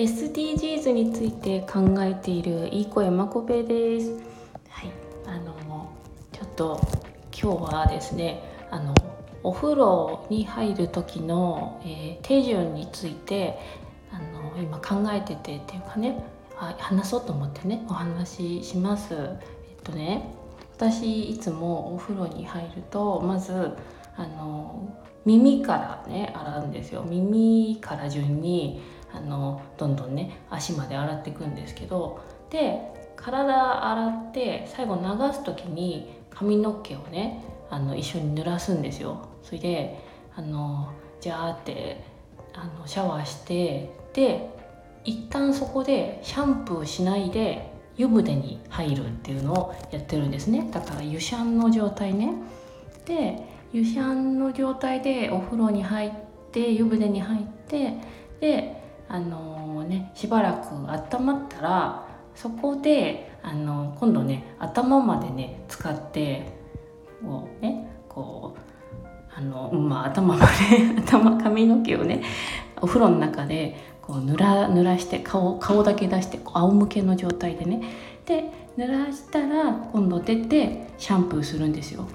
SDGs について考えているいい子山こべです。はい。あのちょっと今日はですねあのお風呂に入る時の、えー、手順についてあの今考えててっていうかね話そうと思ってねお話しします。えっとね私いつもお風呂に入るとまずあの耳からね洗うんですよ。耳から順にあのどんどんね足まで洗っていくんですけどで体洗って最後流す時に髪の毛をねあの一緒に濡らすんですよ。それであのジャーってあのシャワーしてで一旦そこでシャンプーしないで湯船に入るっていうのをやってるんですね。だから湯シャンの状態ね。で湯シャンの状態でお風呂に入って湯船に入ってであのー、ねしばらく温まったらそこであのー、今度ね頭までね使ってこうねこうあのまあ頭まで 頭髪の毛をねお風呂の中でこう濡ら濡らして顔顔だけ出してこう仰向けの状態でねで濡らしたら今度出てシャンプーするんですよ。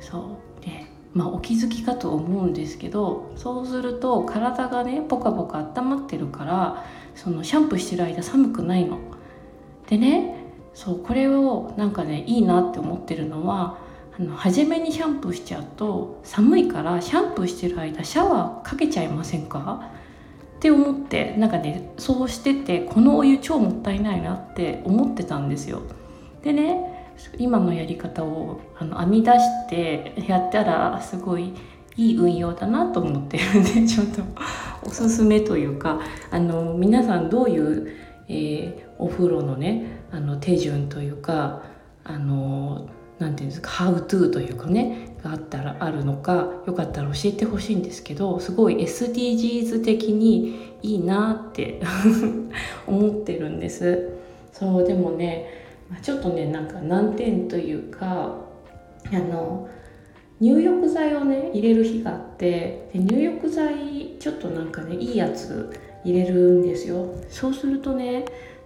そう。でまあお気づきかと思うんですけどそうすると体がねポカポカ温まってるからそのシャンプーしてる間寒くないの。でねそうこれをなんかねいいなって思ってるのはあの初めにシャンプーしちゃうと寒いからシャンプーしてる間シャワーかけちゃいませんか？って思ってなんかねそうしててこのお湯超もったいないなって思ってたんですよ。でね今のやり方をあの編み出してやったらすごいいい運用だなと思ってるんでちょっとおすすめというかあの皆さんどういう、えー、お風呂のねあの手順というかあの何て言うんですかハウトゥーというかねがあったらあるのかよかったら教えてほしいんですけどすごい SDGs 的にいいなって 思ってるんです。そうでもねちょっとねなんか難点というかあの入浴剤をね入れる日があってで入浴剤ちょっとなんかねいいやつ入れるんですよ。そうするとね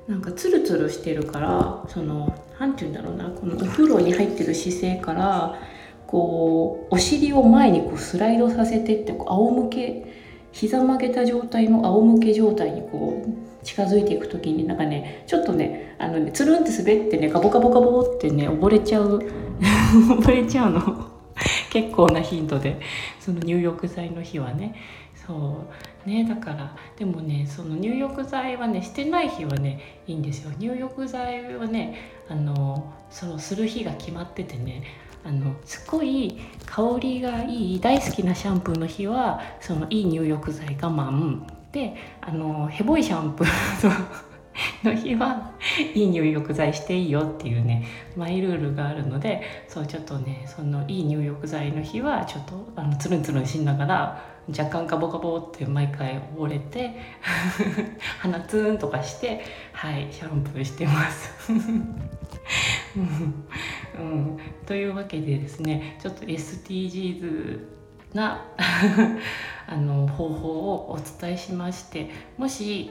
なんかツルツルしてるからその何て言うんだろうなこのお風呂に入ってる姿勢からこうお尻を前にこうスライドさせてってこう仰向け膝曲げた状態の仰向け状態にこう近づいていく時になんかねちょっとねあのねつるんって滑ってねガボガボガボってね溺れちゃう。溺れちゃうの。結構な頻度で。その入浴剤の日はね。そう。ねだからでもねその入浴剤はねしてない日はねいいんですよ。入浴剤はねあのそうする日が決まっててねあのすごい香りがいい大好きなシャンプーの日はそのいい入浴剤我慢。であのヘボいシャンプーの日はいい入浴剤していいよっていうねマイルールがあるのでそうちょっとねそのいい入浴剤の日はちょっとあのつるんつるんしながら若干ガボガボって毎回折れて 鼻ツーンとかしてはいシャンプーしてます、うん。というわけでですねちょっと SDGs な あの方法をお伝えしましてもし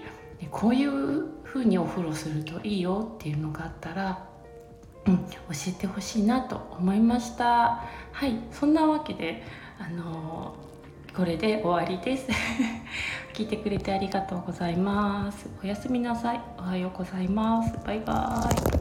こういう風にお風呂するといいよっていうのがあったら、うん、教えてほしいなと思いました。はい。そんなわけであのこれで終わりです。聞いてくれてありがとうございます。おやすみなさい。おはようございます。バイバーイ。